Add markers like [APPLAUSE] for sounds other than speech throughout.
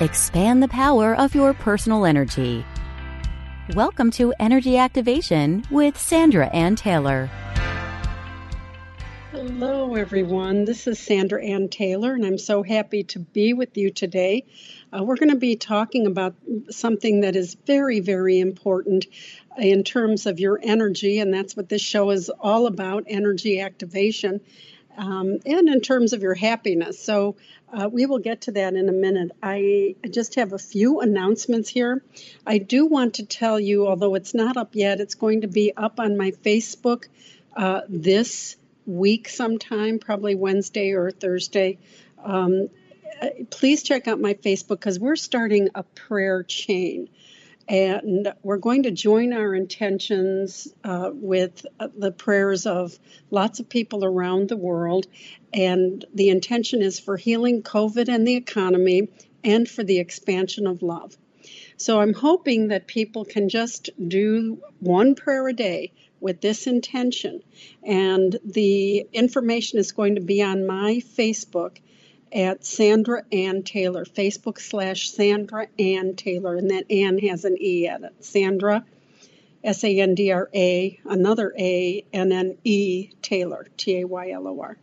Expand the power of your personal energy. Welcome to Energy Activation with Sandra Anne Taylor. Hello, everyone. This is Sandra Anne Taylor, and I'm so happy to be with you today. Uh, we're going to be talking about something that is very, very important in terms of your energy, and that's what this show is all about energy activation um, and in terms of your happiness. So uh, we will get to that in a minute. I just have a few announcements here. I do want to tell you, although it's not up yet, it's going to be up on my Facebook uh, this week sometime, probably Wednesday or Thursday. Um, uh, please check out my Facebook because we're starting a prayer chain. And we're going to join our intentions uh, with uh, the prayers of lots of people around the world. And the intention is for healing COVID and the economy and for the expansion of love. So I'm hoping that people can just do one prayer a day with this intention. And the information is going to be on my Facebook at Sandra Anne Taylor, Facebook slash Sandra Anne Taylor, and that Ann has an E at it. Sandra, S A N D R A, another A, and then E Taylor, T A Y L O R.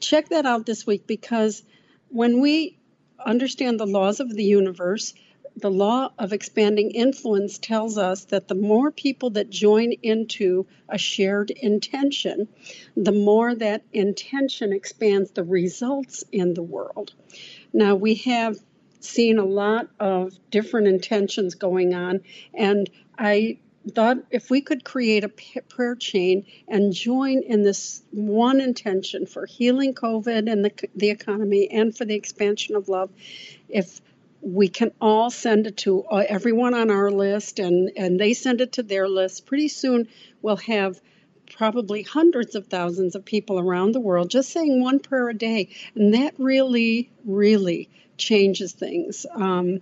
Check that out this week because when we understand the laws of the universe, the law of expanding influence tells us that the more people that join into a shared intention, the more that intention expands the results in the world. Now, we have seen a lot of different intentions going on, and I thought if we could create a prayer chain and join in this one intention for healing COVID and the, the economy and for the expansion of love, if we can all send it to uh, everyone on our list and, and they send it to their list. Pretty soon we'll have probably hundreds of thousands of people around the world just saying one prayer a day. And that really, really changes things. Um,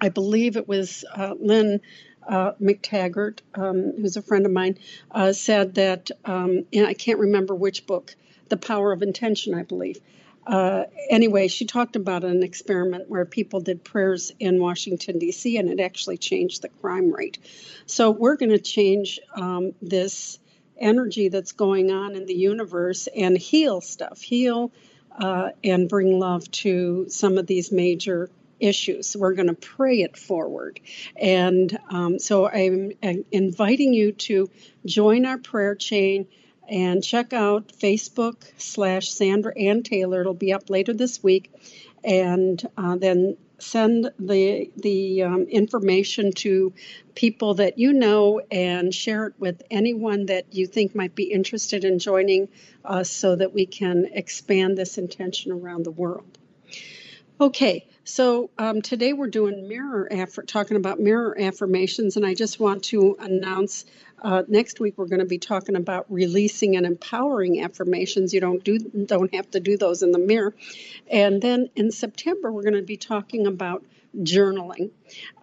I believe it was uh, Lynne uh, McTaggart, um, who's a friend of mine, uh, said that, um, and I can't remember which book, The Power of Intention, I believe, uh, anyway, she talked about an experiment where people did prayers in Washington, D.C., and it actually changed the crime rate. So we're going to change um, this energy that's going on in the universe and heal stuff, heal uh, and bring love to some of these major issues. We're going to pray it forward. And um, so I'm, I'm inviting you to join our prayer chain and check out Facebook slash Sandra Anne Taylor. It'll be up later this week, and uh, then send the the um, information to people that you know and share it with anyone that you think might be interested in joining us so that we can expand this intention around the world. Okay, so um, today we're doing mirror aff- talking about mirror affirmations, and I just want to announce uh, next week we're going to be talking about releasing and empowering affirmations. You don't do don't have to do those in the mirror, and then in September we're going to be talking about journaling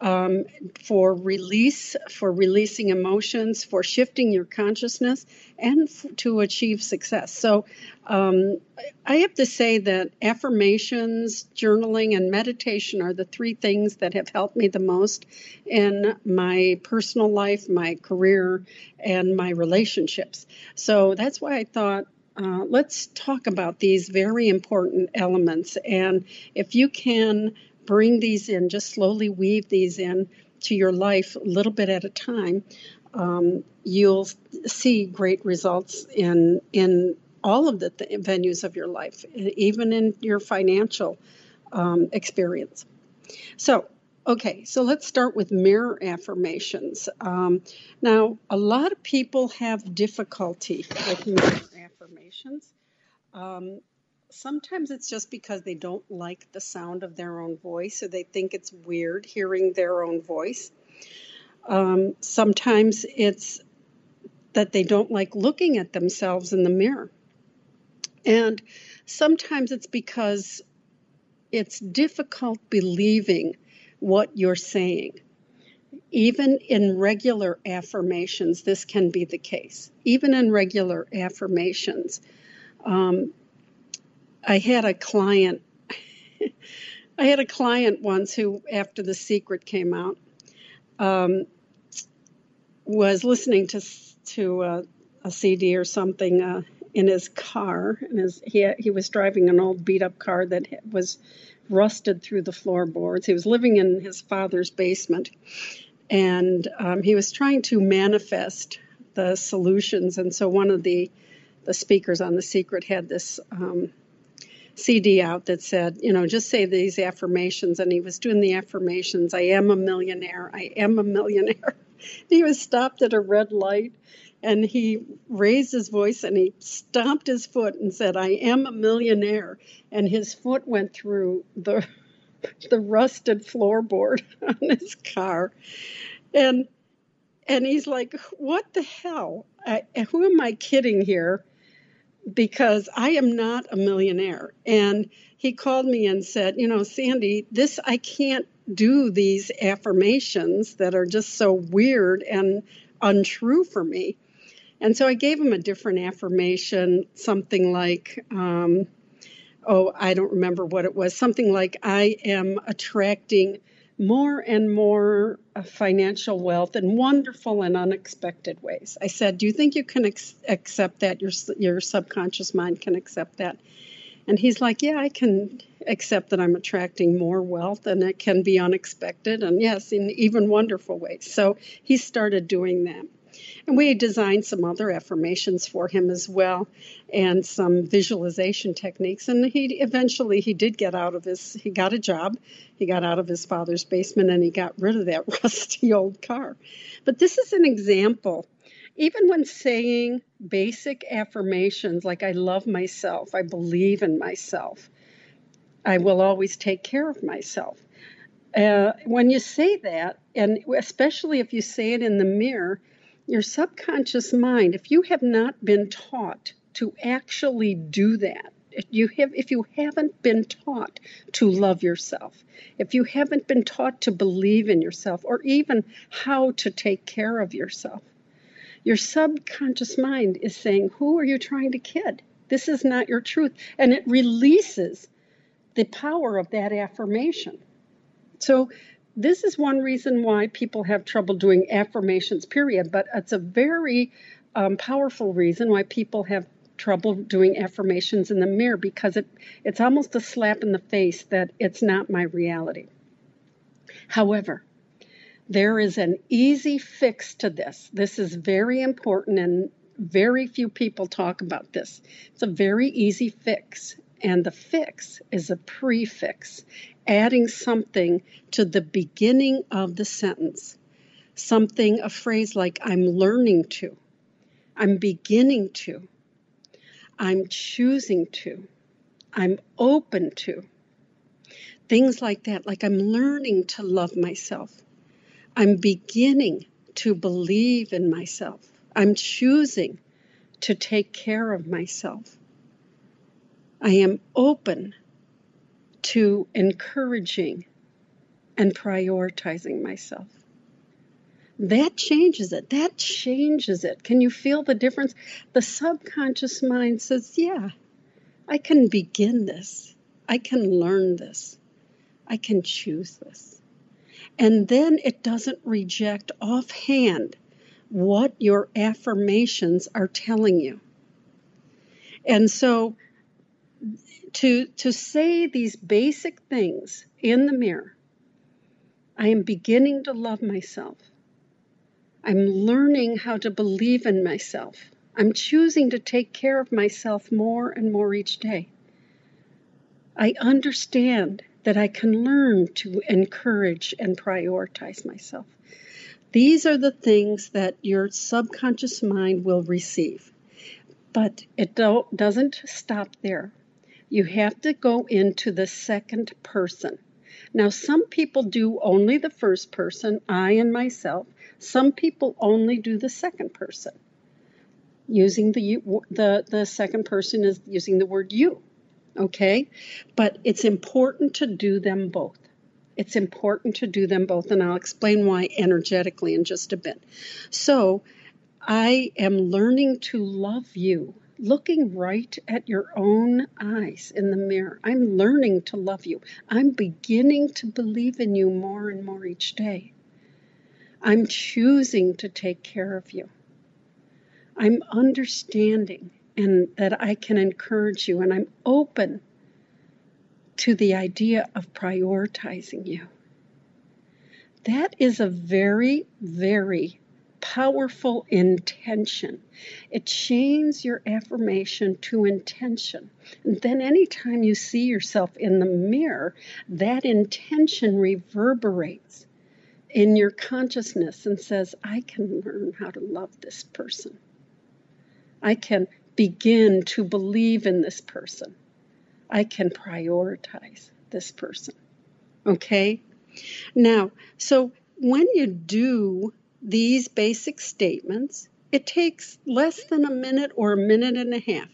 um, for release, for releasing emotions, for shifting your consciousness, and f- to achieve success. So, um, I have to say that affirmations, journaling, and meditation are the three things that have helped me the most in my personal life, my career, and my relationships. So, that's why I thought uh, let's talk about these very important elements. And if you can bring these in, just slowly weave these in to your life a little bit at a time, um, you'll see great results in in all of the th- venues of your life, even in your financial um, experience. So, okay, so let's start with mirror affirmations. Um, now, a lot of people have difficulty with mirror affirmations. Sometimes it's just because they don't like the sound of their own voice, or they think it's weird hearing their own voice. Um, sometimes it's that they don't like looking at themselves in the mirror. And sometimes it's because it's difficult believing what you're saying. Even in regular affirmations, this can be the case. Even in regular affirmations. Um, I had a client. [LAUGHS] I had a client once who, after The Secret came out, um, was listening to to a CD or something uh, in his car, and his, he he was driving an old beat up car that was rusted through the floorboards. He was living in his father's basement, and um, he was trying to manifest the solutions. And so one of the the speakers on The Secret had this. Um, CD out that said, you know, just say these affirmations. And he was doing the affirmations I am a millionaire. I am a millionaire. [LAUGHS] he was stopped at a red light and he raised his voice and he stomped his foot and said, I am a millionaire. And his foot went through the, [LAUGHS] the rusted floorboard [LAUGHS] on his car. And, and he's like, What the hell? I, who am I kidding here? Because I am not a millionaire. And he called me and said, You know, Sandy, this, I can't do these affirmations that are just so weird and untrue for me. And so I gave him a different affirmation, something like, um, oh, I don't remember what it was, something like, I am attracting more and more uh, financial wealth in wonderful and unexpected ways. I said, Do you think you can ex- accept that? Your, your subconscious mind can accept that? And he's like, Yeah, I can accept that I'm attracting more wealth and it can be unexpected and, yes, in even wonderful ways. So he started doing that. And we designed some other affirmations for him as well and some visualization techniques. And he eventually he did get out of his he got a job. He got out of his father's basement and he got rid of that [LAUGHS] rusty old car. But this is an example even when saying basic affirmations like I love myself, I believe in myself, I will always take care of myself. Uh, when you say that, and especially if you say it in the mirror, your subconscious mind, if you have not been taught to actually do that, if you have if you haven't been taught to love yourself, if you haven't been taught to believe in yourself or even how to take care of yourself, your subconscious mind is saying, "Who are you trying to kid? This is not your truth." And it releases the power of that affirmation. So this is one reason why people have trouble doing affirmations, period. But it's a very um, powerful reason why people have trouble doing affirmations in the mirror because it, it's almost a slap in the face that it's not my reality. However, there is an easy fix to this. This is very important, and very few people talk about this. It's a very easy fix, and the fix is a prefix adding something to the beginning of the sentence. Something, a phrase like, I'm learning to, I'm beginning to, I'm choosing to, I'm open to. Things like that, like I'm learning to love myself. I'm beginning to believe in myself. I'm choosing to take care of myself. I am open to encouraging and prioritizing myself. That changes it. That changes it. Can you feel the difference? The subconscious mind says, Yeah, I can begin this. I can learn this. I can choose this. And then it doesn't reject offhand what your affirmations are telling you. And so to to say these basic things in the mirror, I am beginning to love myself. I'm learning how to believe in myself. I'm choosing to take care of myself more and more each day. I understand that I can learn to encourage and prioritize myself. These are the things that your subconscious mind will receive. But it doesn't stop there. You have to go into the second person. Now, some people do only the first person, I and myself. Some people only do the second person. Using the the the second person is using the word you. Okay? But it's important to do them both. It's important to do them both, and I'll explain why energetically in just a bit. So, I am learning to love you, looking right at your own eyes in the mirror. I'm learning to love you. I'm beginning to believe in you more and more each day. I'm choosing to take care of you. I'm understanding and that I can encourage you, and I'm open to the idea of prioritizing you. That is a very, very powerful intention. It chains your affirmation to intention. And then, anytime you see yourself in the mirror, that intention reverberates in your consciousness and says, I can learn how to love this person. I can begin to believe in this person. I can prioritize this person. Okay? Now, so when you do these basic statements, it takes less than a minute or a minute and a half.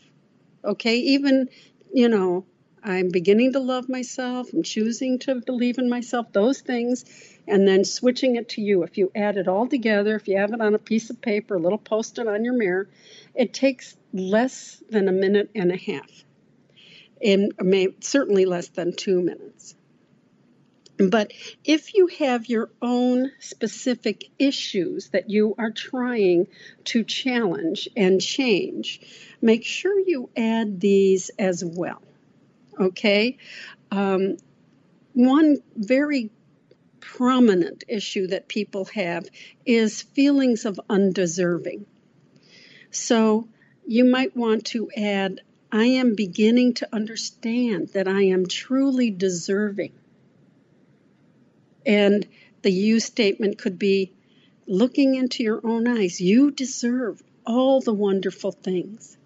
Okay? Even, you know, I'm beginning to love myself, I'm choosing to believe in myself, those things, and then switching it to you. If you add it all together, if you have it on a piece of paper, a little post it on your mirror, it takes less than a minute and a half, and certainly less than two minutes. But if you have your own specific issues that you are trying to challenge and change, make sure you add these as well. Okay? Um, one very prominent issue that people have is feelings of undeserving. So you might want to add, I am beginning to understand that I am truly deserving. And the you statement could be looking into your own eyes. You deserve all the wonderful things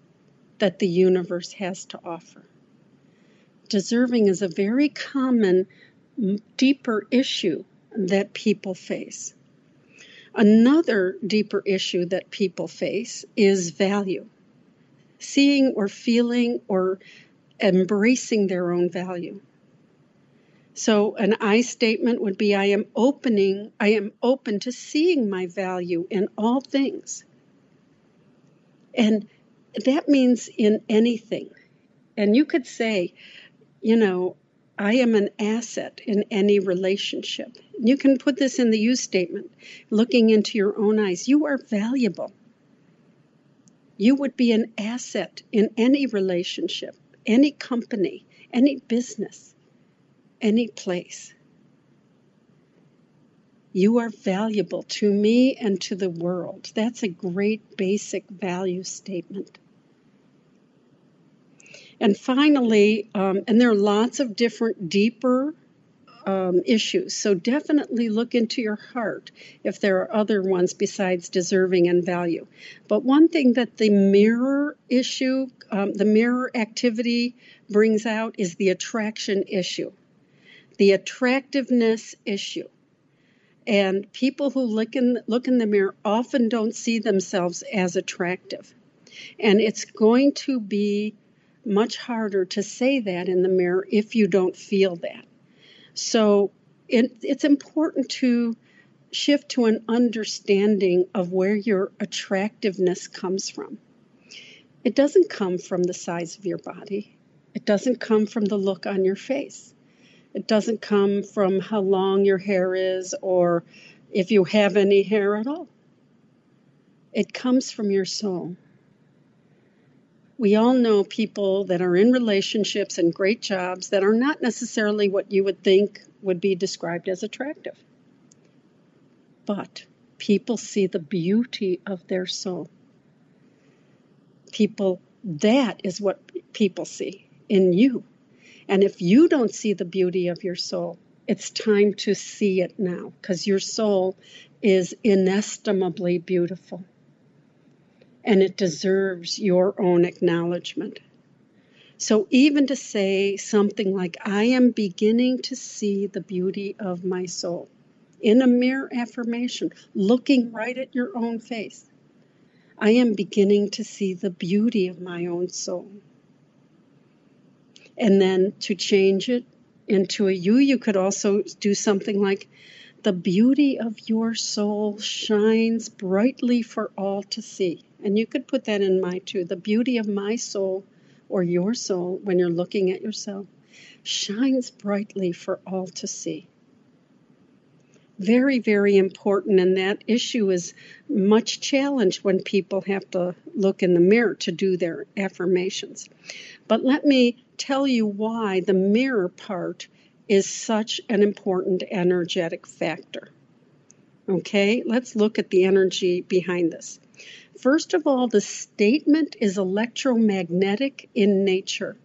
that the universe has to offer. Deserving is a very common, deeper issue that people face. Another deeper issue that people face is value. Seeing or feeling or embracing their own value. So an I statement would be I am opening, I am open to seeing my value in all things. And that means in anything. And you could say, you know, I am an asset in any relationship. You can put this in the you statement, looking into your own eyes. You are valuable. You would be an asset in any relationship, any company, any business, any place. You are valuable to me and to the world. That's a great basic value statement. And finally, um, and there are lots of different deeper um, issues. So definitely look into your heart if there are other ones besides deserving and value. But one thing that the mirror issue, um, the mirror activity brings out is the attraction issue, the attractiveness issue. And people who look in, look in the mirror often don't see themselves as attractive. And it's going to be much harder to say that in the mirror if you don't feel that. So it, it's important to shift to an understanding of where your attractiveness comes from. It doesn't come from the size of your body, it doesn't come from the look on your face, it doesn't come from how long your hair is or if you have any hair at all. It comes from your soul. we all know people that are in relationships and great jobs that are not necessarily what you would think would be described as attractive. But people see the beauty of their soul. People, that is what people see in you. And if you don't see the beauty of your soul, it's time to see it now because your soul is inestimably beautiful and it deserves your own acknowledgement. So, even to say something like, I am beginning to see the beauty of my soul in a mere affirmation, looking right at your own face, I am beginning to see the beauty of my own soul. And then to change it into a you, you could also do something like, the beauty of your soul shines brightly for all to see. And you could put that in mind too. The beauty of my soul or your soul when you're looking at yourself shines brightly for all to see. Very, very important. And that issue is much challenged when people have to look in the mirror to do their affirmations. But let me tell you why the mirror part is such an important energetic factor. Okay, let's look at the energy behind this. First of all, the statement is electromagnetic in nature.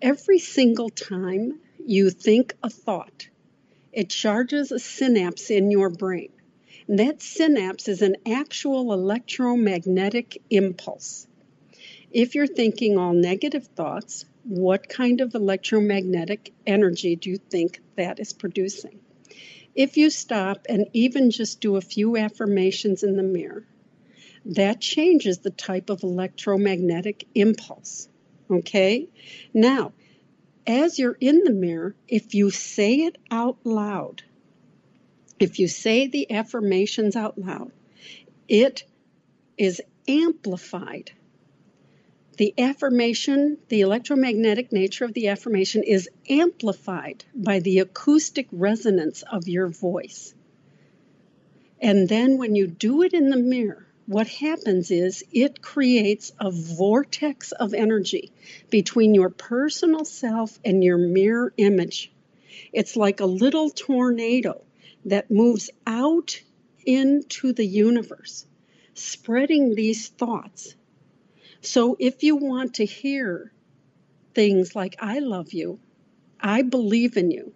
Every single time you think a thought, it charges a synapse in your brain. And that synapse is an actual electromagnetic impulse. If you're thinking all negative thoughts, what kind of electromagnetic energy do you think that is producing? If you stop and even just do a few affirmations in the mirror, that changes the type of electromagnetic impulse. Okay? Now, as you're in the mirror, if you say it out loud, if you say the affirmations out loud, it is amplified the affirmation, the electromagnetic nature of the affirmation is amplified by the acoustic resonance of your voice. And then when you do it in the mirror, what happens is it creates a vortex of energy between your personal self and your mirror image. It's like a little tornado that moves out into the universe, spreading these thoughts so if you want to hear things like, I love you, I believe in you,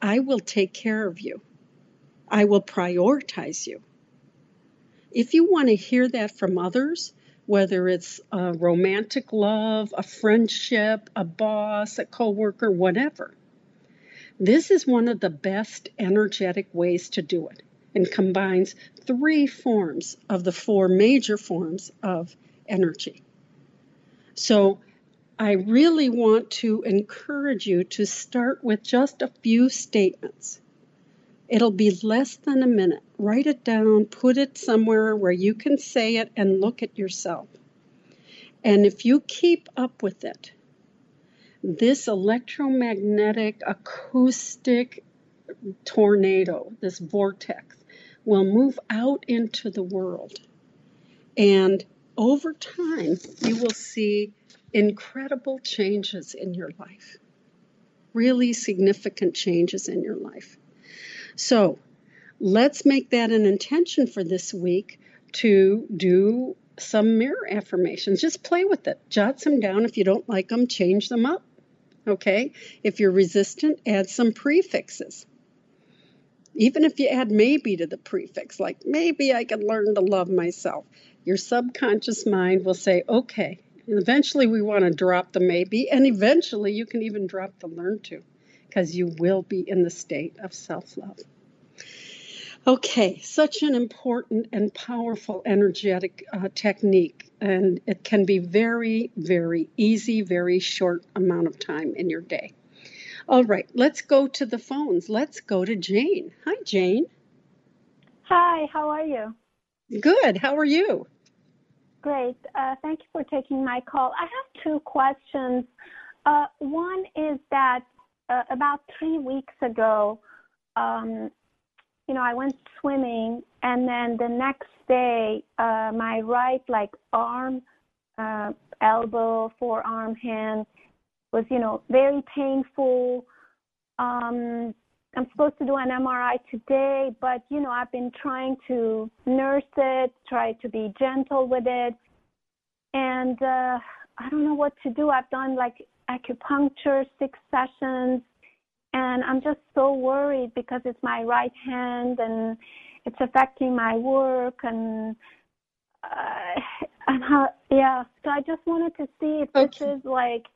I will take care of you, I will prioritize you. If you want to hear that from others, whether it's a romantic love, a friendship, a boss, a coworker, whatever, this is one of the best energetic ways to do it and combines three forms of the four major forms of energy. So I really want to encourage you to start with just a few statements. It'll be less than a minute. Write it down, put it somewhere where you can say it and look at yourself. And if you keep up with it, this electromagnetic acoustic tornado, this vortex, will move out into the world. And over time, you will see incredible changes in your life. Really significant changes in your life. So, let's make that an intention for this week to do some mirror affirmations. Just play with it. Jot some down. If you don't like them, change them up. Okay? If you're resistant, add some prefixes. Even if you add maybe to the prefix, like maybe I can learn to love myself your subconscious mind will say, okay. And eventually, we want to drop the maybe, and eventually, you can even drop the learn to because you will be in the state of self love. Okay, such an important and powerful energetic uh, technique, and it can be very, very easy, very short amount of time in your day. All right, let's go to the phones. Let's go to Jane. Hi, Jane. Hi, how are you? Good. How are you? Great. Uh, thank you for taking my call. I have two questions. Uh, one is that uh, about three weeks ago, um, you know, I went swimming, and then the next day, my right like arm uh, elbow, forearm, hand was, you know, very painful. I'm supposed to do an MRI today, but you know, I've been trying to nurse it, try to be gentle with it, and uh, I don't know what to do. I've done like acupuncture six sessions, and I'm just so worried because it's my right hand and it's affecting my work and uh, [LAUGHS] and how yeah. So I just wanted to see if okay. this is like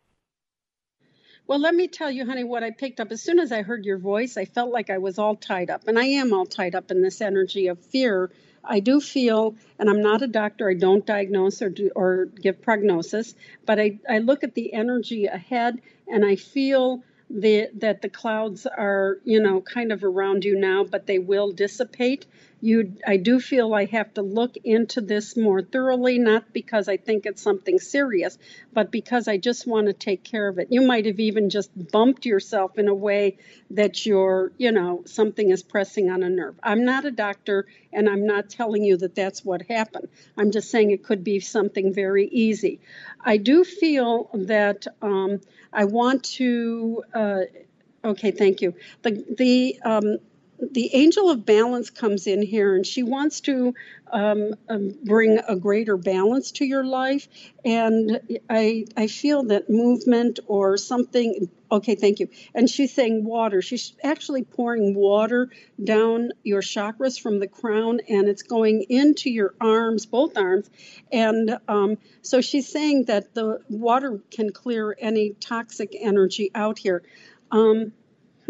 well, let me tell you, honey, what I picked up. As soon as I heard your voice, I felt like I was all tied up. And I am all tied up in this energy of fear. I do feel, and I'm not a doctor, I don't diagnose or, do, or give prognosis, but I, I look at the energy ahead and I feel the, that the clouds are, you know, kind of around you now, but they will dissipate you I do feel I have to look into this more thoroughly, not because I think it's something serious, but because I just want to take care of it. You might have even just bumped yourself in a way that you're, you know, something is pressing on a nerve. I'm not a doctor and I'm not telling you that that's what happened. I'm just saying it could be something very easy. I do feel that um, I want to. Uh, okay, thank you. The the um, the angel of balance comes in here and she wants to um, um, bring a greater balance to your life. And I, I feel that movement or something okay thank you. And she's saying water. She's actually pouring water down your chakras from the crown and it's going into your arms both arms. And um, so she's saying that the water can clear any toxic energy out here. Um,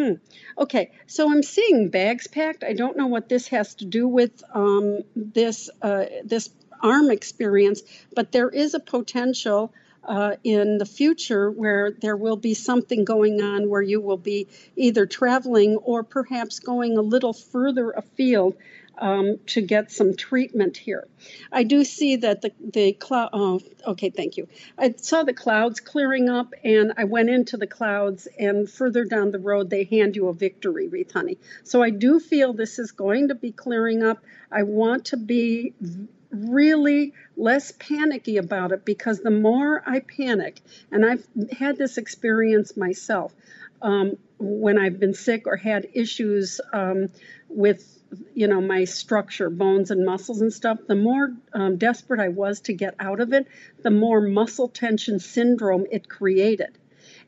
Hmm. Okay, so I'm seeing bags packed. I don't know what this has to do with um, this uh, this arm experience, but there is a potential uh, in the future where there will be something going on where you will be either traveling or perhaps going a little further afield um, to get some treatment here. I do see that the, the cloud, oh, okay, thank you. I saw the clouds clearing up and I went into the clouds and further down the road, they hand you a victory wreath, honey. So I do feel this is going to be clearing up. I want to be really less panicky about it because the more I panic, and I've had this experience myself um, when I've been sick or had issues um, with you know my structure bones and muscles and stuff the more um, desperate i was to get out of it the more muscle tension syndrome it created.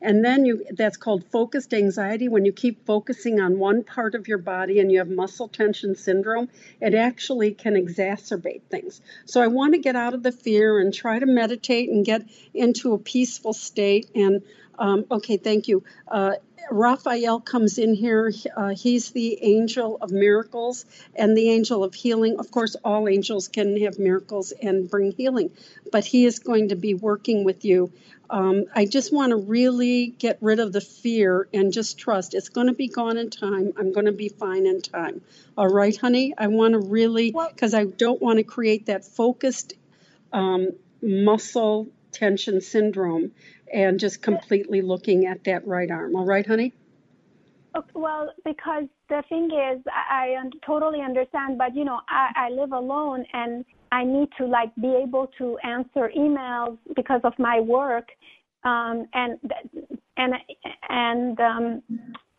And then you that's called focused anxiety. When you keep focusing on one part of your body and you have muscle tension syndrome it actually can exacerbate things. So i want to get out of the fear and try to meditate and get into a peaceful state and um, okay thank you uh, Raphael comes in here. Uh, he's the angel of miracles and the angel of healing. Of course, all angels can have miracles and bring healing, but he is going to be working with you. Um, I just want to really get rid of the fear and just trust. It's going to be gone in time. I'm going to be fine in time. All right, honey? I want to really, because I don't want to create that focused um, muscle tension syndrome and just completely looking at that right arm. All right, honey? Well, because the thing is, I, I totally understand, but you know, I, I live alone and I need to like be able to answer emails because of my work, um, and and and um,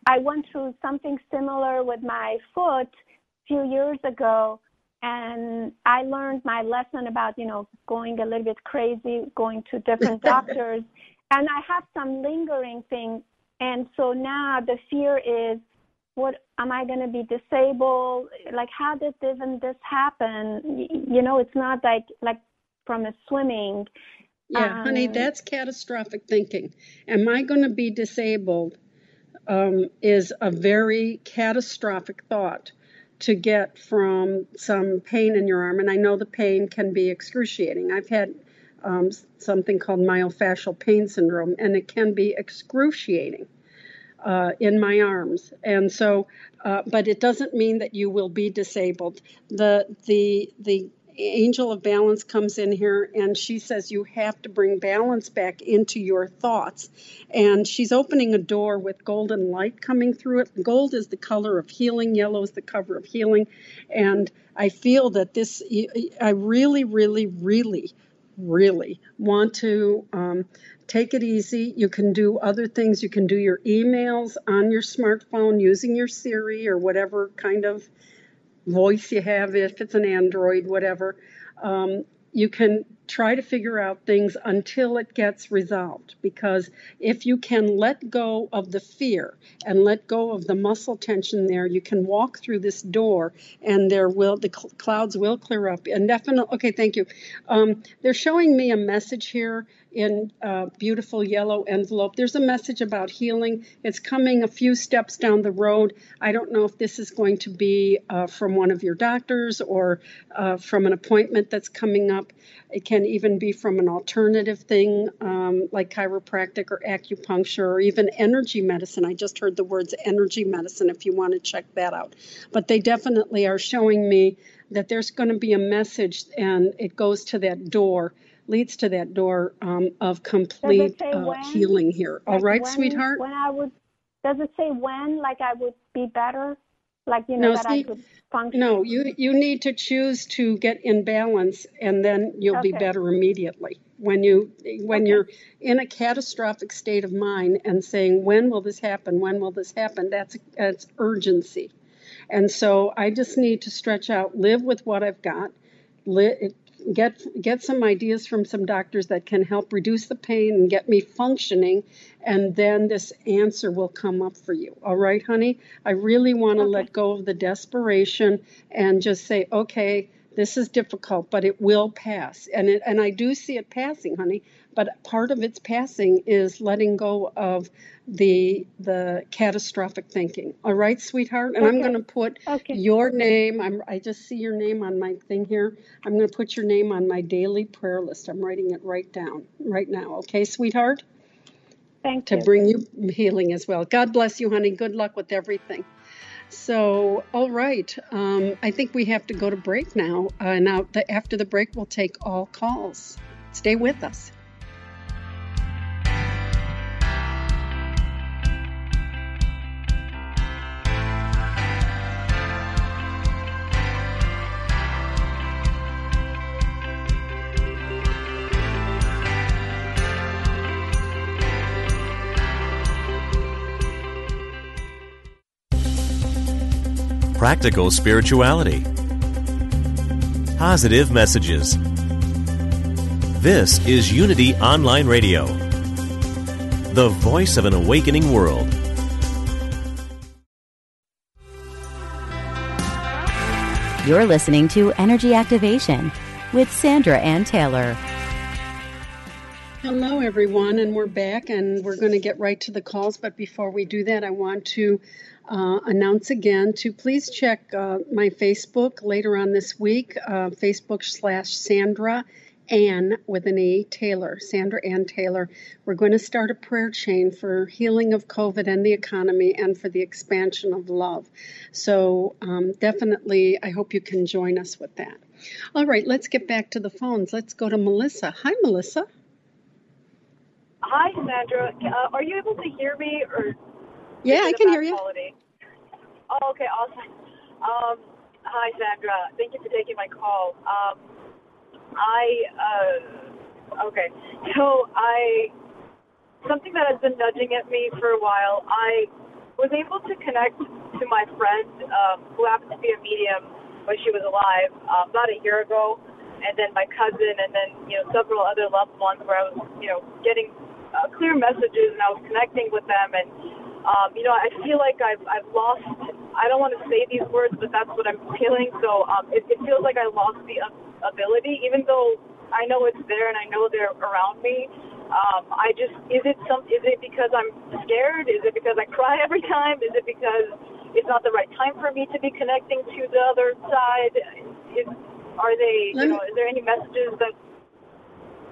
I went through something similar with my foot a few years ago, and I learned my lesson about you know going a little bit crazy, going to different [LAUGHS] doctors, and I have some lingering thing. And so now the fear is, what am I going to be disabled? Like, how did even this happen? You know, it's not like like from a swimming. Yeah, um, honey, that's catastrophic thinking. Am I going to be disabled? Um, is a very catastrophic thought to get from some pain in your arm. And I know the pain can be excruciating. I've had um, something called myofascial pain syndrome, and it can be excruciating uh, in my arms. And so, uh, but it doesn't mean that you will be disabled. The the the angel of balance comes in here and she says you have to bring balance back into your thoughts and she's opening a door with golden light coming through it gold is the color of healing yellow is the color of healing and i feel that this i really really really really want to um, take it easy. You can do other things. You can do your emails on your smartphone using your Siri or whatever kind of voice you have, if it's an Android, whatever. Um, you can try to figure out things until it gets resolved. Because if you can let go of the fear and let go of the muscle tension there you can walk through this door and there will the cl- clouds will clear up. And definitely okay thank you. Um, they're showing me a message here in a beautiful yellow envelope. There's a message about healing. It's coming a few steps down the road. I don't know if this is going to be uh, from one of your doctors or uh, from an appointment that's coming up. It can even be from an alternative thing um, like chiropractic or acupuncture or even energy medicine. I just heard the words energy medicine if you want to check that out. But they definitely are showing me that there's going to be a message and it goes to that door leads to that door um, of complete uh, healing here. All right, when, sweetheart? When I would, does it say when, like I would be better? Like, you know, no, that see, I could function? No, you, you need to choose to get in balance and then you'll okay. be better immediately. When you when okay. you're in a catastrophic state of mind and saying when will this happen when will this happen that's that's urgency, and so I just need to stretch out, live with what I've got, live, get get some ideas from some doctors that can help reduce the pain and get me functioning and then this answer will come up for you. All right honey? I really want to okay. let go of the desperation and just say okay this is difficult but it will pass. And it, and i do see it passing honey but part of its passing is letting go of the the catastrophic thinking. All right, sweetheart. And okay. I'm going to put okay. your name. I'm, I just see your name on my thing here. I'm going to put your name on my daily prayer list. I'm writing it right down right now. Okay, sweetheart. Thank to you. To bring you healing as well. God bless you, honey. Good luck with everything. So, all right. Um, I think we have to go to break now. Uh, now, the, after the break, we'll take all calls. Stay with us. Practical spirituality, positive messages. This is Unity Online Radio, the voice of an awakening world. You're listening to Energy Activation with Sandra Anne Taylor. Hello, everyone, and we're back, and we're going to get right to the calls. But before we do that, I want to uh, announce again to please check uh, my Facebook later on this week, uh, Facebook slash Sandra Ann with an E Taylor, Sandra Anne Taylor. We're going to start a prayer chain for healing of COVID and the economy and for the expansion of love. So um, definitely, I hope you can join us with that. All right, let's get back to the phones. Let's go to Melissa. Hi, Melissa. Hi, Sandra. Uh, are you able to hear me or yeah, I can hear you. Oh, okay, awesome. Um, hi, Sandra. Thank you for taking my call. Um, I uh, okay. So I something that has been nudging at me for a while. I was able to connect to my friend um, who happened to be a medium when she was alive um, about a year ago, and then my cousin, and then you know several other loved ones where I was you know getting uh, clear messages and I was connecting with them and um, you know, I feel like I've I've lost. I don't want to say these words, but that's what I'm feeling. So um, it, it feels like I lost the ability, even though I know it's there and I know they're around me. Um, I just is it some is it because I'm scared? Is it because I cry [LAUGHS] every time? Is it because it's not the right time for me to be connecting to the other side? Is are they you know is there any messages that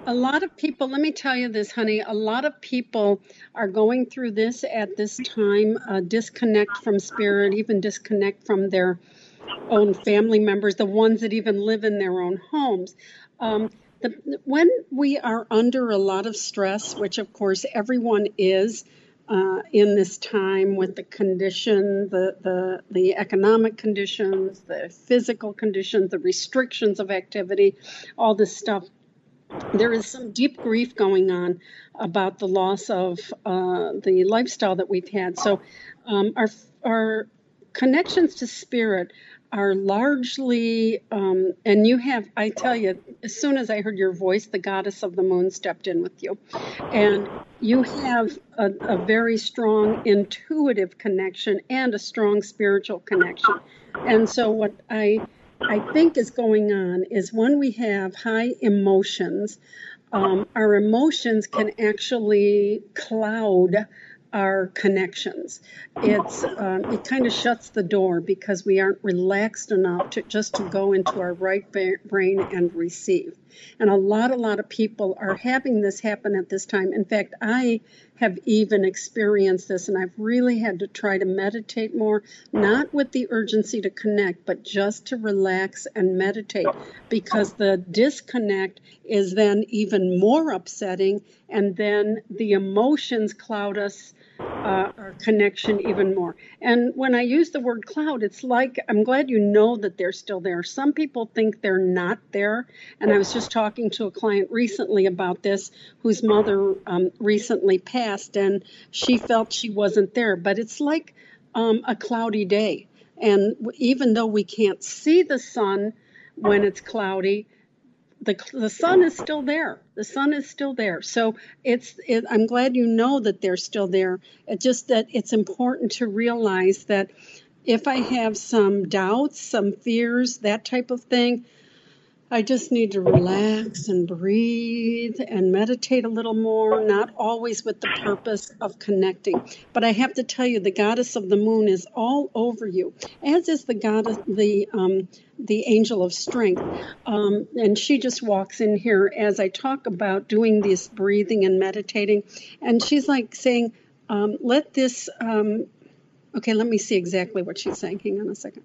a lot of people, let me tell you this, honey, a lot of people are going through this at this time, uh, disconnect from spirit, even disconnect from their own family members, the ones that even live in their own homes. Um, the, when we are under a lot of stress, which of course everyone is, uh, in this time with the condition, the, the, the economic conditions, the physical conditions, the restrictions of activity, all this stuff there is some deep grief going on about the loss of uh, the lifestyle that we've had. So, um, our our connections to spirit are largely, um, and you have, I tell you, as soon as I heard your voice, the goddess of the moon stepped in with you. And you have a, a very strong intuitive connection and a strong spiritual connection. And so, what I I think is going on is when we have high emotions, um, our emotions can actually cloud our connections. It's um, it kind of shuts the door because we aren't relaxed enough to just to go into our right brain and receive. And a lot, a lot of people are having this happen at this time. In fact, I have even experienced this, and I've really had to try to meditate more, not with the urgency to connect, but just to relax and meditate, because the disconnect is then even more upsetting, and then the emotions cloud us uh, our connection even more. And when I use the word cloud, it's like I'm glad you know that they're still there. Some people think they're not there. And I was just talking to a client recently about this whose mother um, recently passed, and she felt she wasn't there. But it's like um, a cloudy day. And even though we can't see the sun when it's cloudy, the, the sun is still there. The sun is still there. So it's it, I'm glad you know that they're still there. It's just that it's important to realize that if I have some doubts, some fears, that type of thing, I just need to relax and breathe and meditate a little more, not always with the purpose of connecting. But I have to tell you, the goddess of the moon is all over you, as is the goddess, the um, the angel of strength. Um, and she just walks in here as I talk about doing this breathing and meditating, and she's like saying, um, "Let this." Um, okay, let me see exactly what she's saying. Hang on a second.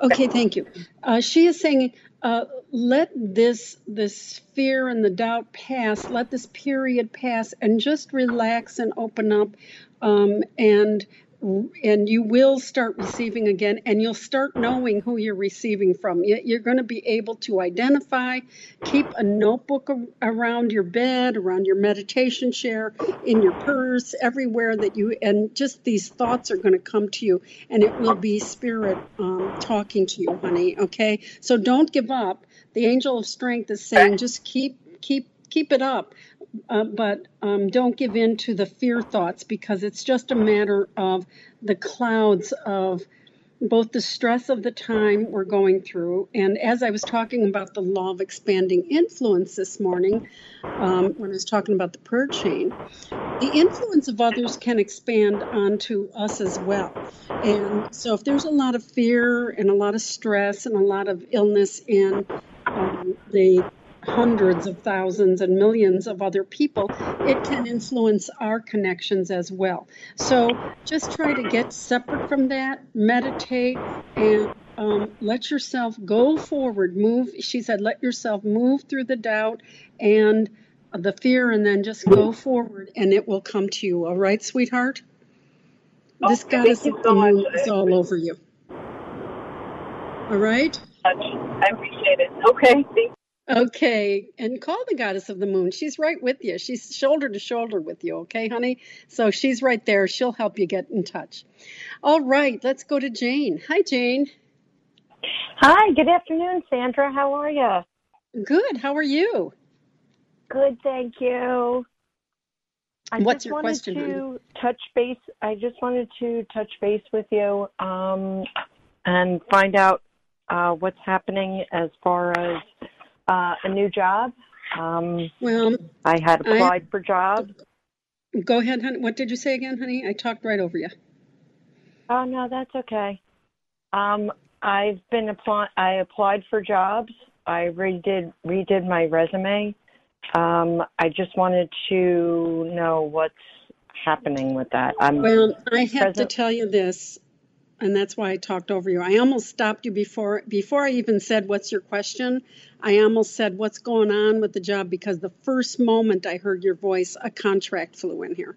Okay, thank you. Uh, she is saying, uh, let this this fear and the doubt pass. Let this period pass, and just relax and open up, um, and and you will start receiving again and you'll start knowing who you're receiving from. You're going to be able to identify keep a notebook around your bed around your meditation chair in your purse everywhere that you and just these thoughts are going to come to you and it will be spirit um, talking to you honey okay? So don't give up. The angel of strength is saying just keep keep keep it up uh, but um, don't give in to the fear thoughts because it's just a matter of the clouds of both the stress of the time we're going through, and as I was talking about the law of expanding influence this morning, um, when I was talking about the prayer chain, the influence of others can expand onto us as well. And so, if there's a lot of fear and a lot of stress and a lot of illness in um, the hundreds of thousands and millions of other people, it can influence our connections as well. So just try to get separate from that, meditate, and um, let yourself go forward. Move, she said, let yourself move through the doubt and the fear, and then just go forward, and it will come to you. All right, sweetheart? This oh, goddess of the moon is all over you. All right? I appreciate it. Okay, thank Okay, and call the goddess of the moon. She's right with you. She's shoulder to shoulder with you, okay, honey? So she's right there. She'll help you get in touch. All right, let's go to Jane. Hi, Jane. Hi, good afternoon, Sandra. How are you? Good. How are you? Good, thank you. I What's just your wanted question, to touch base. I just wanted to touch base with you um, and find out uh, what's happening as far as uh, a new job. Um, Well, I had I applied for jobs. go ahead, honey. What did you say again, honey? I talked right over you. Oh no, that's okay. Um, I've been apply. I applied for jobs. I redid redid my resume. Um, I just wanted to know what's happening with that. I'm Well, I have to present. tell you this, and that's why I talked over you. I almost stopped you before before I even said what's your question. I almost said what's going on with the job because the first moment I heard your voice, a contract flew in here.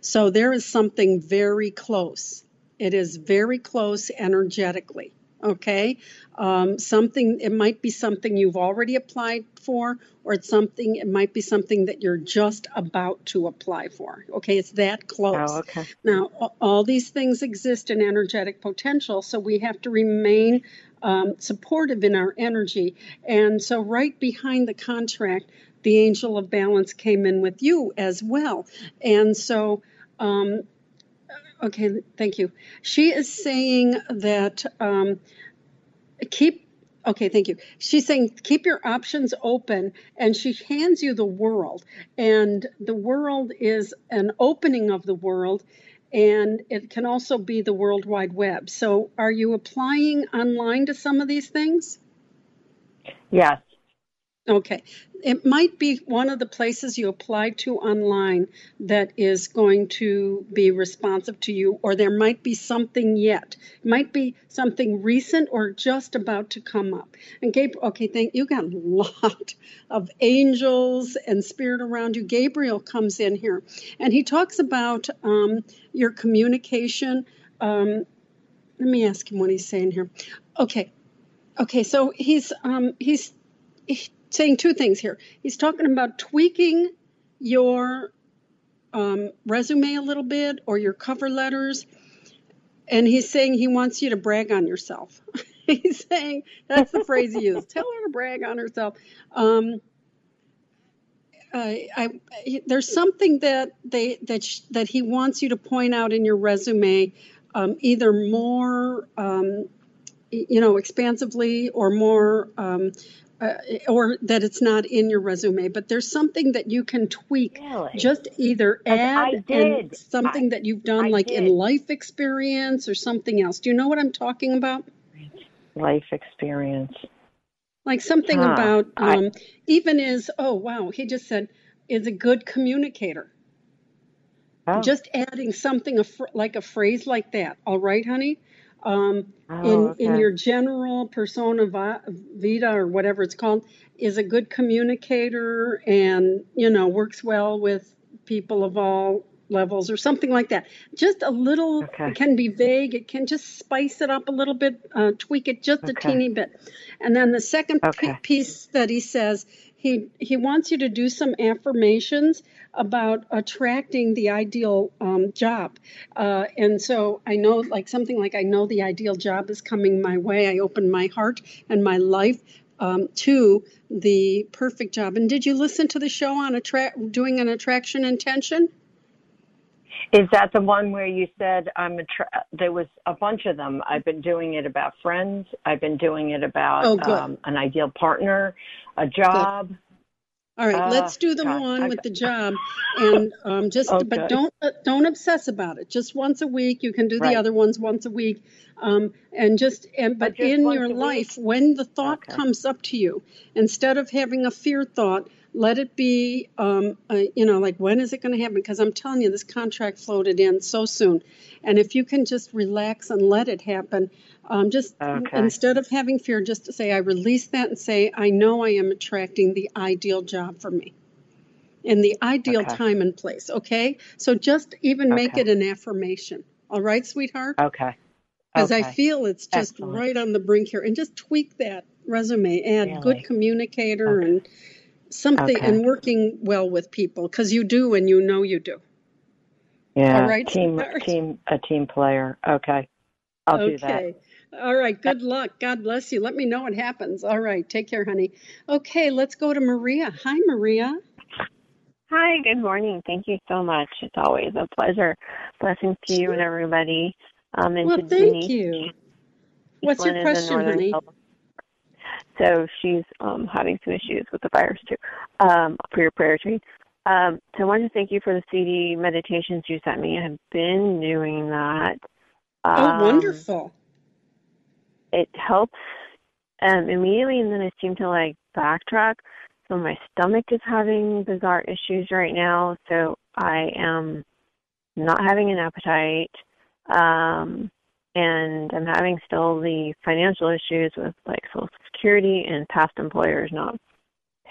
So there is something very close. It is very close energetically. Okay? Um, something it might be something you've already applied for or it's something it might be something that you're just about to apply for okay? It's that close. Oh, okay. now all these things exist in energetic potential so we have to remain um, supportive in our energy. And so right behind the contract the angel of balance came in with you as well. And so um, okay thank you. She is saying that um, keep okay thank you. She's saying keep your options open and she hands you the world. And the world is an opening of the world and it can also be the world wide web. So are you applying online to some of these things? Yes. Okay. It might be one of the places you apply to online that is going to be responsive to you, or there might be something yet. It might be something recent or just about to come up. And Gabriel, okay, thank you. Got a [LAUGHS] lot of angels and spirit around you. Gabriel comes in here and he talks about um, your communication. Um, let me ask him what he's saying here. Okay. Okay, so he's um, he's, he's saying two things here. He's talking about tweaking your um, resume a little bit or your cover letters, and he's saying he wants you to brag on yourself. [LAUGHS] he's saying that's the phrase he used. Tell her to brag on herself. Um, I, I, there's something that they that sh- that he wants you to point out in your resume, um, either more um, you know, expansively or more, um, uh, or that it's not in your resume, but there's something that you can tweak. Really? Just either add I and something I- that you've done, I like in life experience or something else. Do you know what I'm talking about? Life experience. Like something Huh. about I- um, even is. Oh wow, he just said is a good communicator. Oh. Just adding something like a phrase like that. All right, honey. Um, Oh, in in your general persona vi- vita or whatever it's called is a good communicator and you know works well with people of all levels or something like that. Just a little Okay. it can be vague. It can just spice it up a little bit uh, tweak it just a teeny bit. And then the second p- piece that he says he he wants you to do some affirmations about attracting the ideal um, job. Uh, and so i know like something like i know the ideal job is coming my way. I open my heart and my life um, to the perfect job. And did you listen to the show on attract doing an attraction intention Is that the one where you said I'm a tra- there was a bunch of them. I've been doing it about friends. I've been doing it about Oh, um, an ideal partner, a job. All right, Uh, let's do the gosh, one I- with the job, and um, just Okay. but don't uh, don't obsess about it. Just once a week. You can do the other ones once a week, um, and just and but, But just in your life, when the thought Okay. comes up to you, instead of having a fear thought, let it be, um, uh, you know, like when is it going to happen? Because I'm telling you, this contract floated in so soon, and if you can just relax and let it happen, um, just Okay. instead of having fear, just to say, I release that and say, I know I am attracting the ideal job for me in the ideal Okay. time and place. Okay. So just even make it an affirmation. All right, sweetheart? Okay. Because I feel it's just Excellent. right on the brink here. And just tweak that resume, add Really? good communicator Okay. and something Okay. and working well with people because you do and you know you do. Yeah. All right, Team sweetheart. team a team player. Okay. I'll do that. okay. All right. Good luck. God bless you. Let me know what happens. All right. Take care, honey. Okay. Let's go to Maria. Hi, Maria. Hi, good morning. Thank you so much. It's always a pleasure. Blessings to you and everybody. Um, and Well, to thank Denise. you. What's Evelyn your question, honey? California. So she's um, having some issues with the virus too. Um, for your prayer tree. Um, so I wanted to thank you for the CD meditations you sent me. I have been doing that. Oh, Um, wonderful. It helps um, immediately, and then I seem to like backtrack. So my stomach is having bizarre issues right now. So I am not having an appetite. Um, and I'm having still the financial issues with like Social Security and past employers not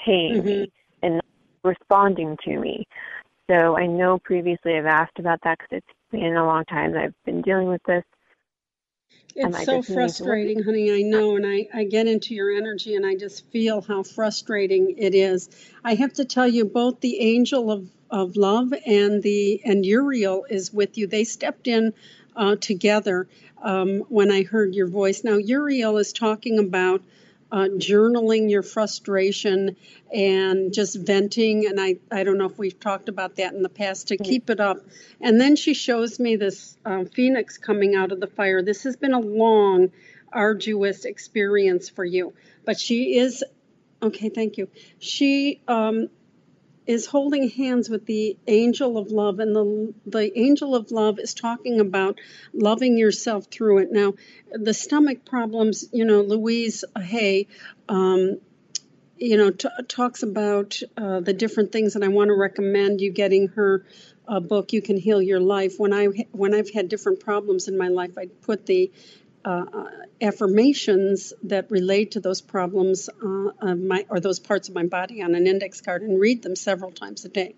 paying me mm-hmm. and not responding to me. So I know previously I've asked about that because it's been a long time that I've been dealing with this. It's so frustrating, honey. I know, and I, I get into your energy and I just feel how frustrating it is. I have to tell you, both the angel of, of love and the and Uriel is with you. They stepped in uh, together um, when I heard your voice. Now, Uriel is talking about uh, journaling your frustration and just venting. And I, I don't know if we've talked about that in the past to keep it up. And then she shows me this uh, phoenix coming out of the fire. This has been a long, arduous experience for you. But she is, okay, thank you. She um, is holding hands with the angel of love and the the angel of love is talking about loving yourself through it. Now the stomach problems you know louise hay um, you know t- talks about uh, the different things and i want to recommend you getting her book you can heal your life. When i when i've had different problems in my life i put the uh, affirmations that relate to those problems uh, my, or those parts of my body on an index card and read them several times a day.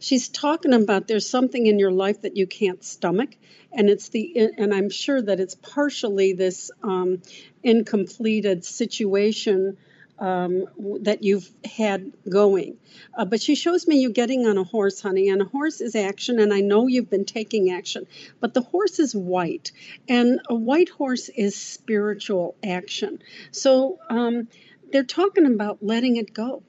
She's talking about there's something in your life that you can't stomach, and it's the and I'm sure that it's partially this um, incompleted situation um, that you've had going. Uh, but she shows me you getting on a horse, honey, and a horse is action, and I know you've been taking action. But the horse is white, and a white horse is spiritual action. So um, they're talking about letting it go,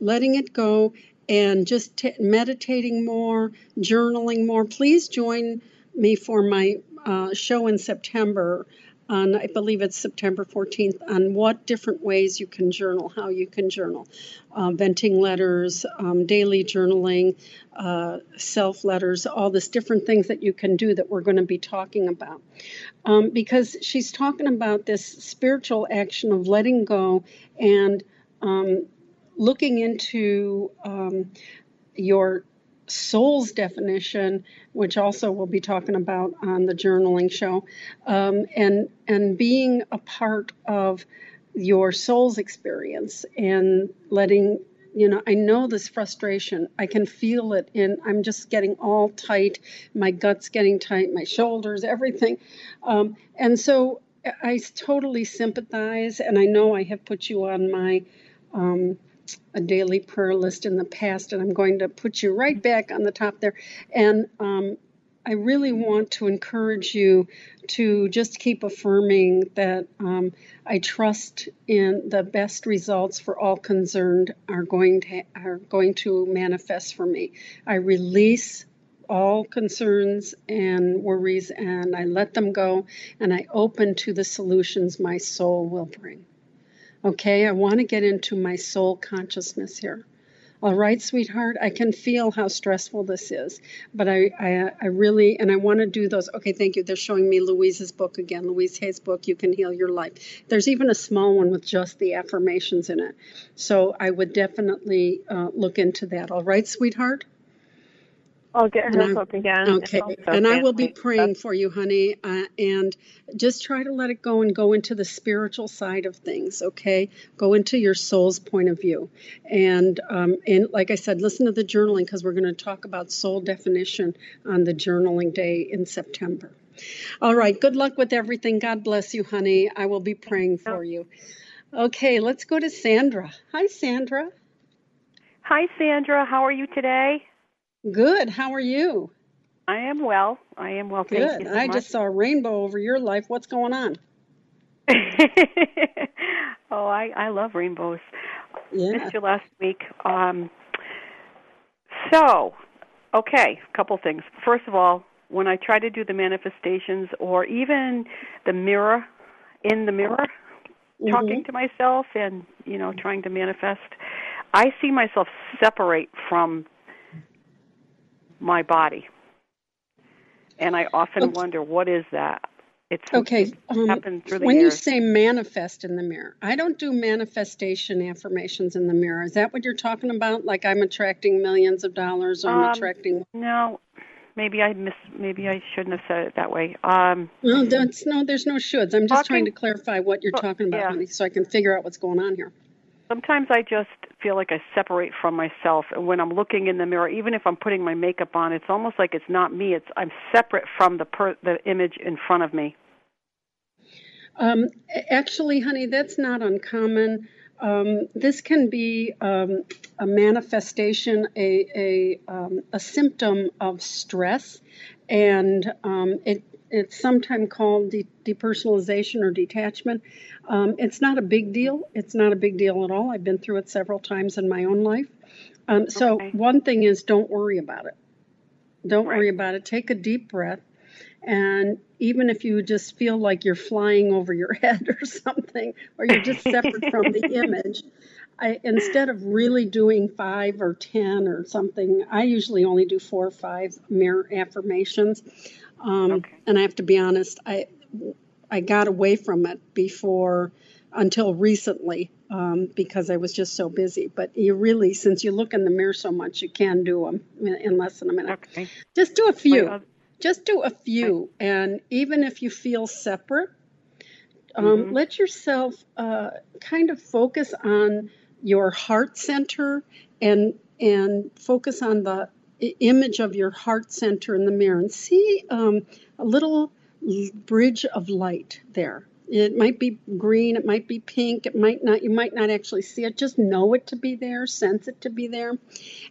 letting it go, and just t- meditating more, journaling more. Please join me for my uh, show in September on, I believe it's September 14th, on what different ways you can journal, how you can journal. Uh, venting letters, um, daily journaling, uh, self letters, all this different things that you can do that we're going to be talking about. Um, because she's talking about this spiritual action of letting go and um, looking into um, your soul's definition, which also we'll be talking about on the journaling show, um, and and being a part of your soul's experience and letting you know i know this frustration. I can feel it in i'm just getting all tight. My gut's getting tight my shoulders everything. Um, and so i totally sympathize and i know i have put you on my um, a daily prayer list in the past, and I'm going to put you right back on the top there. And um, I really want to encourage you to just keep affirming that um, I trust in the best results for all concerned are going to are going to manifest for me. I release all concerns and worries and I let them go and I open to the solutions my soul will bring. Okay, I want to get into my soul consciousness here. All right, sweetheart, I can feel how stressful this is, but I, I, I really, and I want to do those. Okay, thank you. They're showing me Louise's book again, Louise Hay's book, You Can Heal Your Life. There's even a small one with just the affirmations in it. So I would definitely uh, look into that. All right, sweetheart? I'll get her book again. Okay, and I will be praying for you, honey. Uh, and just try to let it go and go into the spiritual side of things. Okay, go into your soul's point of view, and um, and like I said, listen to the journaling because we're going to talk about soul definition on the journaling day in September. All right. Good luck with everything. God bless you, honey. I will be praying for you. Okay, let's go to Sandra. Hi, Sandra. Hi, Sandra. How are you today? Good. How are you? I am well. I am well. Thank Good. you so I much. just saw a rainbow over your life. What's going on? [LAUGHS] oh, I I love rainbows. Yeah. Missed you last week. Um, so, okay, a couple things. First of all, when I try to do the manifestations or even the mirror in the mirror, talking Mhm. to myself and you know trying to manifest, I see myself separate from my body, and I often Okay. wonder what is that. It's Okay. Um, happened through the when you say manifest in the mirror, I don't do manifestation affirmations in the mirror. Is that what you're talking about? Like I'm attracting millions of dollars or I'm Um, attracting. No, maybe I miss. Maybe I shouldn't have said it that way. Um, No, that's no. There's no shoulds. I'm just trying to clarify what you're talking about, yeah. honey, so I can figure out what's going on here. Sometimes I just feel like I separate from myself, and when I'm looking in the mirror, even if I'm putting my makeup on, it's almost like it's not me. It's I'm separate from the per, the image in front of me. Um, actually, honey, that's not uncommon. Um, this can be um, a manifestation, a, a, um, a symptom of stress, and um, it, it's sometimes called de- depersonalization or detachment. Um, it's not a big deal. It's not a big deal at all. I've been through it several times in my own life. Um, so, Okay. one thing is don't worry about it. Don't Right. worry about it. Take a deep breath. And even if you just feel like you're flying over your [LAUGHS] head or something, or you're just separate from the [LAUGHS] image, I, instead of really doing five or ten or something, I usually only do four or five mirror affirmations. Um, Okay. And I have to be honest, I I got away from it before until recently um, because I was just so busy. But you really, since you look in the mirror so much, you can do them in, in less than a minute. Okay. Just do a few. Just do a few. And even if you feel separate, um, Mhm. let yourself uh, kind of focus on your heart center and and focus on the image of your heart center in the mirror and see um, a little bridge of light there. It might be green, it might be pink, it might not. You might not actually see it. Just know it to be there, sense it to be there,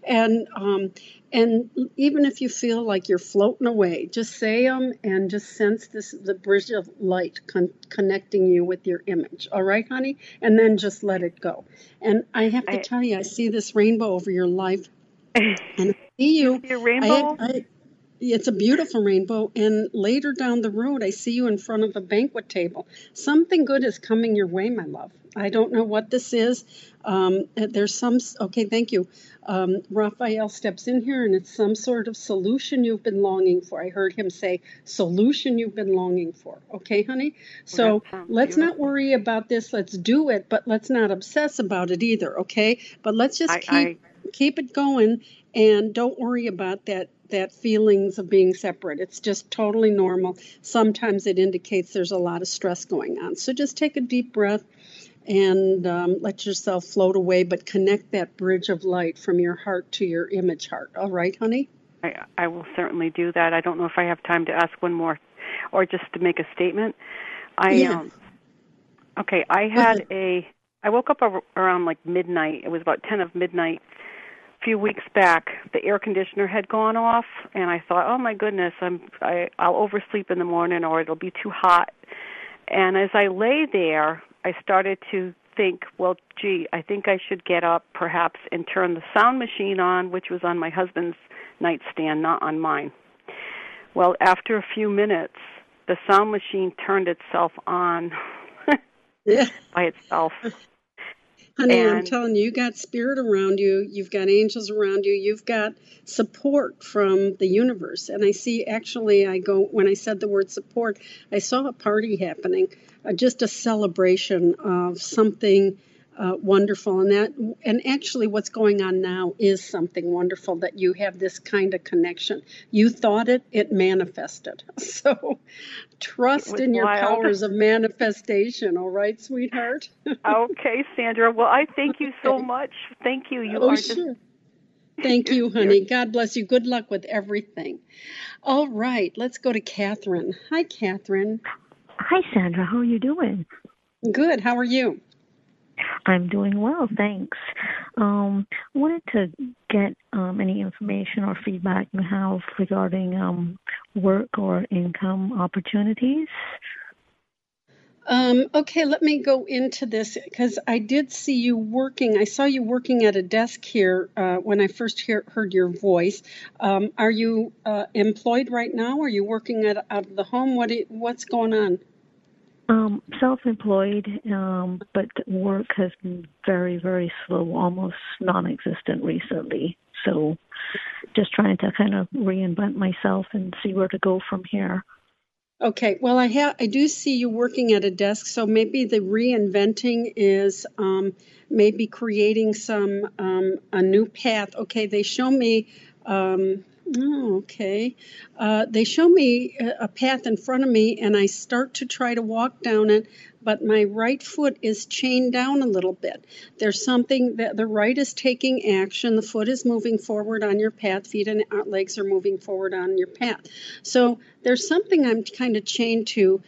and um, and even if you feel like you're floating away, just say them and just sense this the bridge of light con- connecting you with your image. All right, honey, and then just let it go. And I have to I- tell you, I see this rainbow over your life, [LAUGHS] and see you. Your I, rainbow? I, it's a beautiful rainbow, and later down the road, I see you in front of a banquet table. Something good is coming your way, my love. I don't know what this is. Um, there's some, okay, thank you. Um, Raphael steps in here, and it's some sort of solution you've been longing for. I heard him say, solution you've been longing for. Okay, honey? So sounds let's not worry about this. Let's do it, but let's not obsess about it either, okay? But let's just I- keep keep it going and don't worry about that that feelings of being separate it's just totally normal sometimes it indicates there's a lot of stress going on so just take a deep breath and um, let yourself float away but connect that bridge of light from your heart to your image heart all right honey I, I will certainly do that. I don't know if I have time to ask one more or just to make a statement. I Yeah. um okay, I had a I woke up around like midnight. It was about 10 of midnight few weeks back. The air conditioner had gone off and I thought, "Oh my goodness, I'm I I'll oversleep in the morning or it'll be too hot." And as I lay there, I started to think, well, gee, I think I should get up perhaps and turn the sound machine on, which was on my husband's nightstand, not on mine. Well, after a few minutes, the sound machine turned itself on [LAUGHS] yeah by itself. Honey i'm telling you you got spirit around you you've got angels around you you've got support from the universe. And i see actually i go when i said the word support i saw a party happening uh, just a celebration of something uh, wonderful and that and actually what's going on now is something wonderful that you have this kind of connection you thought it it manifested [LAUGHS] so trust in your wild. powers of manifestation all right sweetheart [LAUGHS] okay, Sandra. Well, I thank you so Okay. much. Thank you. You oh, are just sure. Thank you, [LAUGHS] honey. God bless you. Good luck with everything. All right, let's go to Catherine. Hi, Catherine. Hi, Sandra. How are you doing? Good. How are you? I'm doing well, thanks. Um, wanted to get um, any information or feedback you have regarding um, work or income opportunities. Um, okay, let me go into this because I did see you working. I saw you working at a desk here uh, when I first hear, heard your voice. Um, are you uh, employed right now? Are you working at, out of the home? What what's going on? Um, self-employed, um, but work has been very, very slow, almost non-existent recently. So, just trying to kind of reinvent myself and see where to go from here. Okay, well, I have I do see you working at a desk, so maybe the reinventing is um, maybe creating some um, a new path. Okay, they show me. Um, oh, okay, uh, they show me a, a path in front of me, and I start to try to walk down it, but my right foot is chained down a little bit. There's something that the right is taking action, the foot is moving forward on your path, feet and uh, legs are moving forward on your path. So there's something I'm kind of chained to.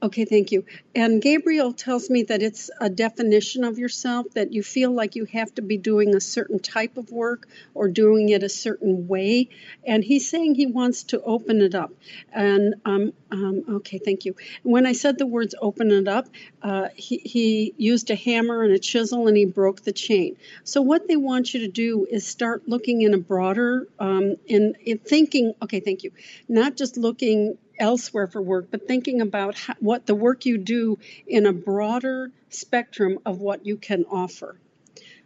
Okay, thank you. And Gabriel tells me that it's a definition of yourself that you feel like you have to be doing a certain type of work or doing it a certain way. And he's saying he wants to open it up. And um, um, okay, thank you. When I said the words open it up, uh, he, he used a hammer and a chisel and he broke the chain. So, what they want you to do is start looking in a broader, um, in, in thinking, okay, thank you, not just looking elsewhere for work, but thinking about how, what the work you do in a broader spectrum of what you can offer.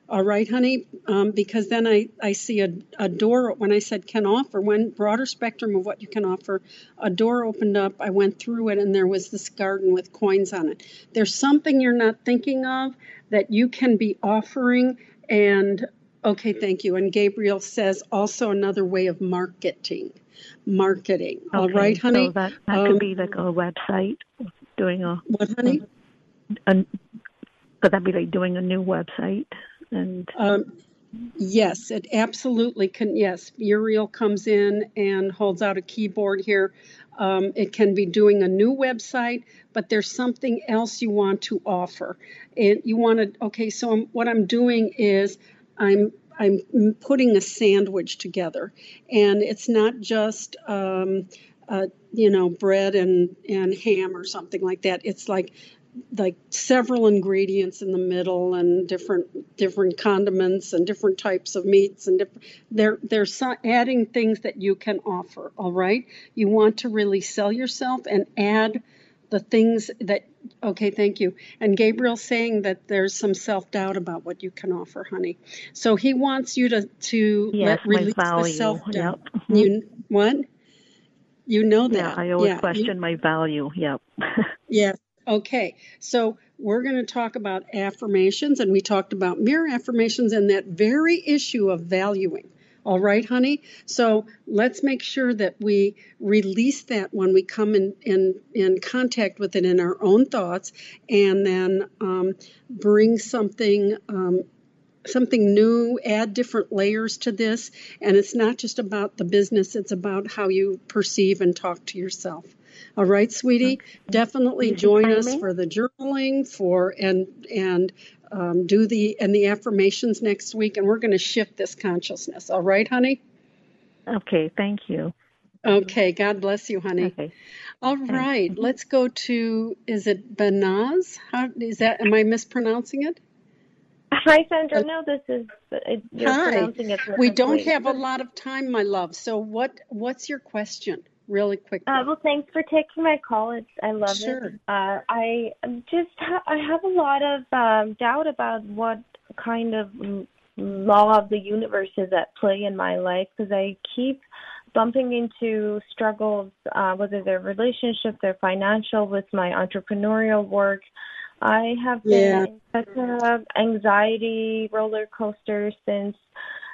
All right, honey, um, because then I, I see a, a door. When I said can offer, when broader spectrum of what you can offer, a door opened up. I went through it and there was this garden with coins on it. There's something you're not thinking of that you can be offering. And okay, thank you. And Gabriel says also another way of marketing marketing. Okay, All right, honey. So that, that um, could be like a website, doing a what, honey? A, a, could that be like doing a new website and? Um, yes, it absolutely can. Yes, Uriel comes in and holds out a keyboard here. Um, it can be doing a new website, but there's something else you want to offer. And you want to, okay, so I'm, what I'm doing is I'm I'm putting a sandwich together, and it's not just um, uh, you know bread and and ham or something like that. It's like like several ingredients in the middle and different different condiments and different types of meats and different they're they're adding things that you can offer all right you want to really sell yourself and add the things that okay thank you. And gabriel's saying that there's some self-doubt about what you can offer honey. So he wants you to to yes, let, release the self-doubt yep. Mm-hmm. you what? You know that. Yeah i always yeah. question you, my value. Yep. [LAUGHS] Yes okay. So we're going to talk about affirmations and we talked about mirror affirmations and that very issue of valuing all right, honey? So let's make sure that we release that when we come in, in, in contact with it in our own thoughts and then um, bring something. Um, something new, add different layers to this. And it's not just about the business, it's about how you perceive and talk to yourself. All right, sweetie, okay. definitely join us for the journaling for and and um, do the and the affirmations next week, and we're going to shift this consciousness. All right, honey. Okay, thank you. Okay, God bless you, honey. Okay. All right, let's go to is it Banaz? How is that? Am I mispronouncing it? Hi, Sandra. Uh, no, this is you're Hi. pronouncing it. We don't have a lot of time, my love. So what what's your question? Really quickly. Uh, well, thanks for taking my call. It's, I love sure. it. Uh, I just ha- I have a lot of um, doubt about what kind of law of the universe is at play in my life because I keep bumping into struggles, uh, whether they're relationship, they're financial, with my entrepreneurial work. I have been yeah. in such a anxiety roller coaster since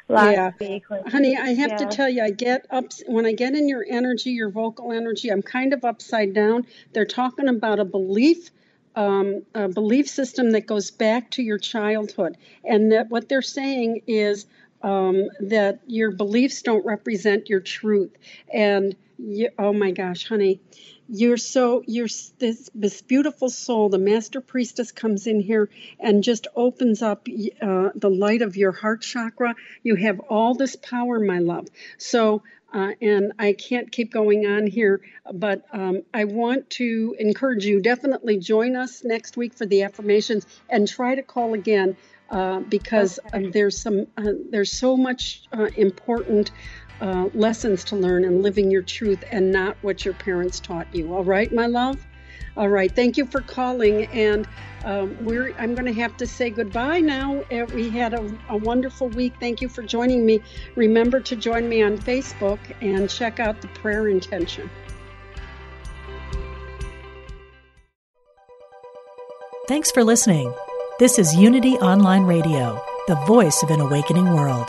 last yeah. week. Like, Honey, I have yeah. to tell you, I get up when I get in your energy, your vocal energy, I'm kind of upside down. They're talking about a belief. Um, a belief system that goes back to your childhood, and that what they're saying is um, that your beliefs don't represent your truth. And you, oh my gosh, honey, you're so you're this this beautiful soul the master priestess comes in here and just opens up uh, the light of your heart chakra you have all this power my love so uh, and I can't keep going on here, but um, I want to encourage you definitely join us next week for the affirmations and try to call again uh, because okay. there's some uh, there's so much uh, important uh, lessons to learn and living your truth and not what your parents taught you. All right, my love? All right. Thank you for calling. And um, we're, I'm going to have to say goodbye now. Uh, we had a, a wonderful week. Thank you for joining me. Remember to join me on Facebook and check out the prayer intention. Thanks for listening. This is Unity Online Radio, the voice of an awakening world.